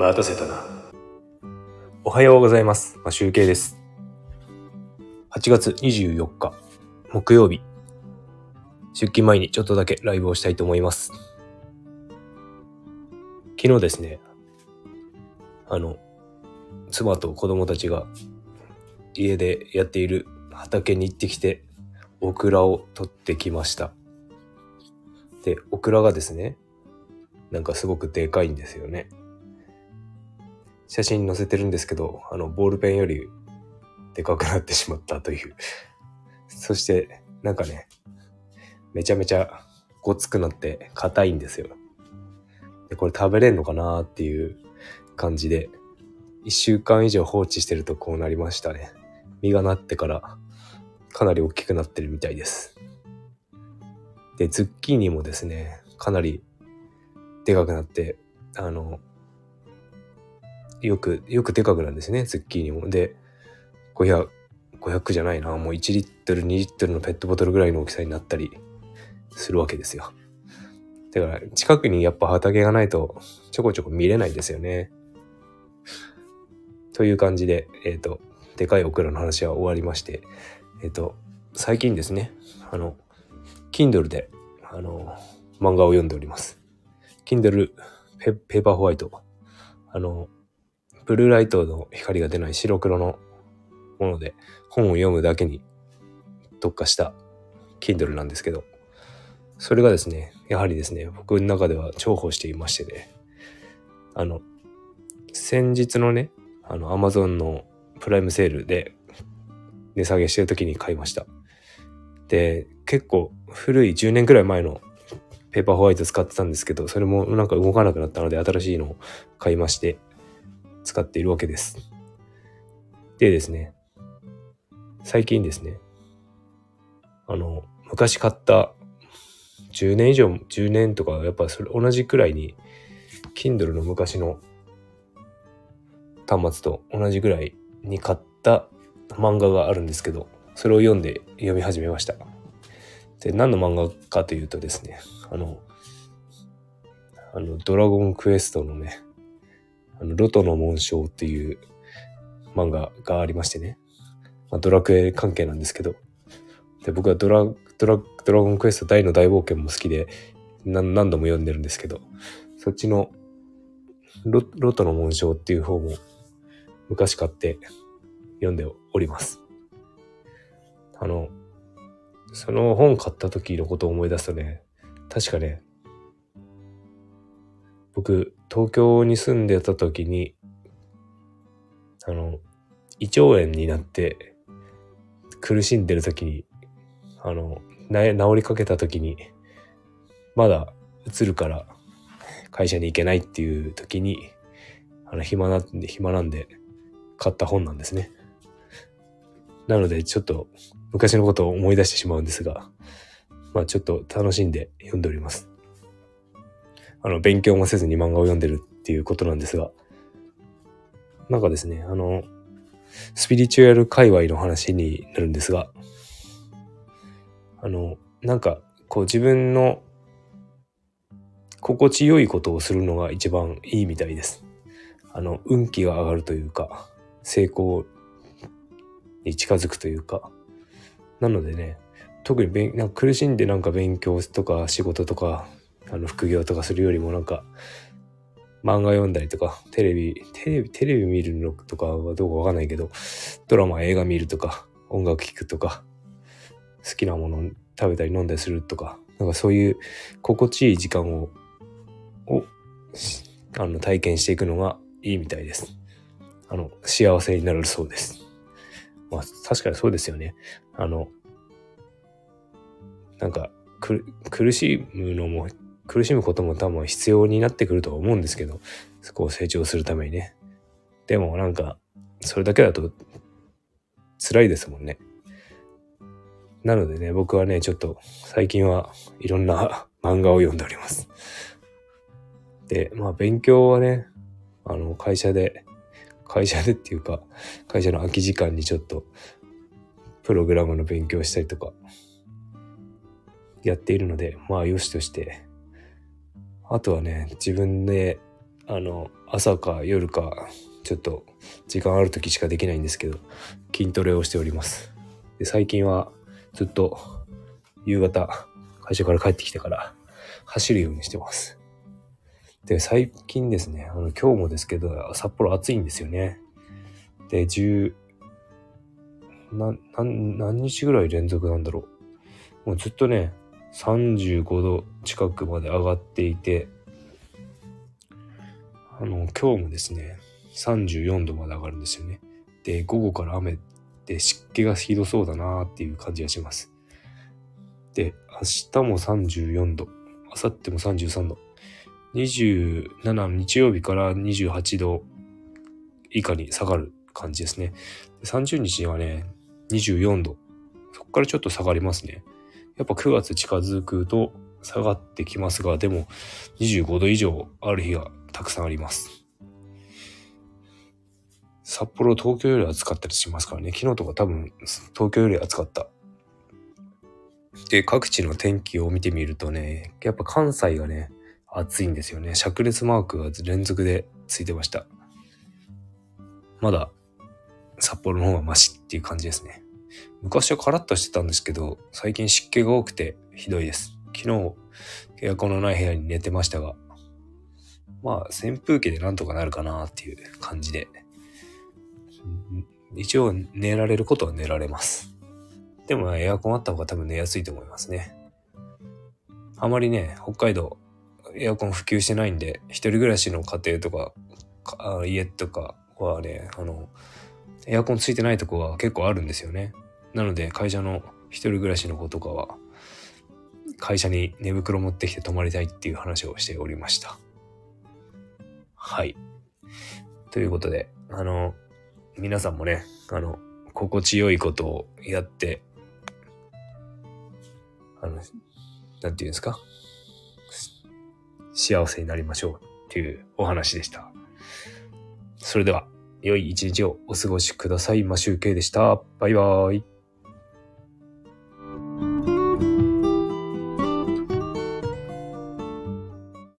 待たせたな。おはようございます。まあ、集計です。8月24日、木曜日。出勤前にちょっとだけライブをしたいと思います。昨日ですね、あの、妻と子供たちが家でやっている畑に行ってきて、オクラを取ってきました。で、オクラがですね、なんかすごくでかいんですよね。写真載せてるんですけど、あの、ボールペンよりでかくなってしまったという。そして、なんかね、めちゃめちゃごつくなって硬いんですよ。で、これ食べれんのかなっていう感じで、一週間以上放置してるとこうなりましたね。実がなってからかなり大きくなってるみたいです。で、ズッキーニもですね、かなりでかくなって、あの、よく、よくでかくなるんですね、ズッキーニも。で、500、500じゃないな、もう1リットル、2リットルのペットボトルぐらいの大きさになったりするわけですよ。だから、近くにやっぱ畑がないと、ちょこちょこ見れないですよね。という感じで、えっ、と、でかいオクラの話は終わりまして、えっ、と、最近ですね、あの、Kindle で、あの、漫画を読んでおります。Kindle ペペーパーホワイト。あの、ブルーライトの光が出ない白黒のもので本を読むだけに特化した Kindle なんですけど、それがですね、やはりですね、僕の中では重宝していましてね、あの、先日のね、あの、Amazon のプライムセールで値下げしてる時に買いました。で、結構古い10年くらい前のペーパーホワイト使ってたんですけど、それもなんか動かなくなったので新しいのを買いまして、使っているわけです。でですね、最近ですね、あの、昔買った10年以上、10年とか、やっぱそれ同じくらいに、Kindle の昔の端末と同じくらいに買った漫画があるんですけど、それを読んで読み始めました。で、何の漫画かというとですね、あの、あの、ドラゴンクエストのね、あの、ロトの紋章っていう漫画がありましてね。まあ、ドラクエ関係なんですけど。で、僕はドラ、ドラ、ドラゴンクエスト大の大冒険も好きで何度も読んでるんですけど、そっちのロロトの紋章っていう方も昔買って読んでおります。あの、その本買った時のことを思い出すとね、確かね、僕、東京に住んでた時に、あの、胃腸炎になって苦しんでる時に、あの、治りかけた時に、まだ移るから会社に行けないっていう時に、あの、暇な、暇なんで買った本なんですね。なので、ちょっと昔のことを思い出してしまうんですが、まあちょっと楽しんで読んでおります。あの、勉強もせずに漫画を読んでるっていうことなんですが、なんかですね、あの、スピリチュアル界隈の話になるんですが、あの、なんか、こう自分の心地よいことをするのが一番いいみたいです。あの、運気が上がるというか、成功に近づくというか、なのでね、特に勉なんか苦しんでなんか勉強とか仕事とか、あの副業とかするよりもなんか、漫画読んだりとか、テレビ、テレビ、テレビ見るのとかはどうかわかんないけど、ドラマ、映画見るとか、音楽聴くとか、好きなもの食べたり飲んだりするとか、なんかそういう心地いい時間を、を、あの、体験していくのがいいみたいです。あの、幸せになるそうです。まあ、確かにそうですよね。あの、なんか、く苦しむのも、苦しむことも多分必要になってくるとは思うんですけど、そこを成長するためにね。でもなんか、それだけだと辛いですもんね。なのでね、僕はね、ちょっと最近はいろんな 漫画を読んでおります。で、まあ勉強はね、あの、会社で、会社でっていうか、会社の空き時間にちょっと、プログラムの勉強したりとか、やっているので、まあ、よしとして、あとはね、自分であの、朝か夜か、ちょっと時間ある時しかできないんですけど、筋トレをしております。で最近はずっと夕方、会社から帰ってきてから走るようにしてます。で、最近ですね、あの、今日もですけど、札幌暑いんですよね。で、10、な、何日ぐらい連続なんだろう。もうずっとね、35度近くまで上がっていて、あの、今日もですね、34度まで上がるんですよね。で、午後から雨で湿気がひどそうだなーっていう感じがします。で、明日も34度、明後日も33度、27日曜日から28度以下に下がる感じですね。30日にはね、24度。そこからちょっと下がりますね。やっぱ9月近づくと下がってきますが、でも25度以上ある日がたくさんあります。札幌、東京より暑かったりしますからね。昨日とか多分東京より暑かった。で、各地の天気を見てみるとね、やっぱ関西がね、暑いんですよね。灼熱マークが連続でついてました。まだ札幌の方がマシっていう感じですね。昔はカラッとしてたんですけど、最近湿気が多くてひどいです。昨日、エアコンのない部屋に寝てましたが、まあ、扇風機でなんとかなるかなっていう感じで、一応寝られることは寝られます。でもエアコンあった方が多分寝やすいと思いますね。あまりね、北海道エアコン普及してないんで、一人暮らしの家庭とか、か家とかはね、あの、エアコンついてないとこは結構あるんですよね。なので会社の一人暮らしの子とかは、会社に寝袋持ってきて泊まりたいっていう話をしておりました。はい。ということで、あの、皆さんもね、あの、心地よいことをやって、あの、なんて言うんですか？幸せになりましょうっていうお話でした。それでは、良い一日をお過ごしください。マシュウケイでした。バイバーイ。